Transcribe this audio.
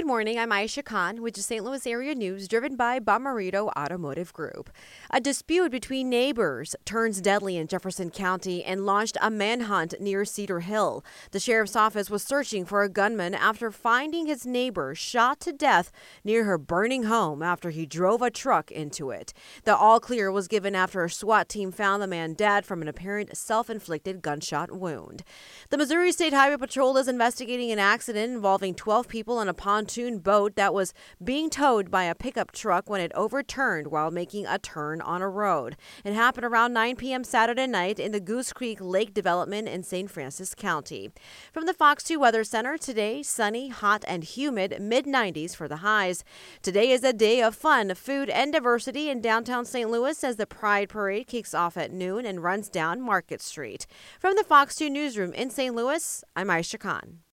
Good morning. I'm Aisha Khan with the St. Louis area news driven by Bomarito Automotive Group. A dispute between neighbors turns deadly in Jefferson County and launched a manhunt near Cedar Hill. The sheriff's office was searching for a gunman after finding his neighbor shot to death near her burning home after he drove a truck into it. The all clear was given after a SWAT team found the man dead from an apparent self-inflicted gunshot wound. The Missouri State Highway Patrol is investigating an accident involving 12 people on a pontoon pontoon boat that was being towed by a pickup truck when it overturned while making a turn on a road. It happened around 9 p.m. Saturday night in the Goose Creek Lake Development in St. Francois County. From the Fox 2 Weather Center, today sunny, hot, and humid, mid 90s for the highs. Today is a day of fun, food, and diversity in downtown St. Louis as the Pride Parade kicks off at noon and runs down Market Street. From the Fox 2 Newsroom in St. Louis, I'm Aisha Khan.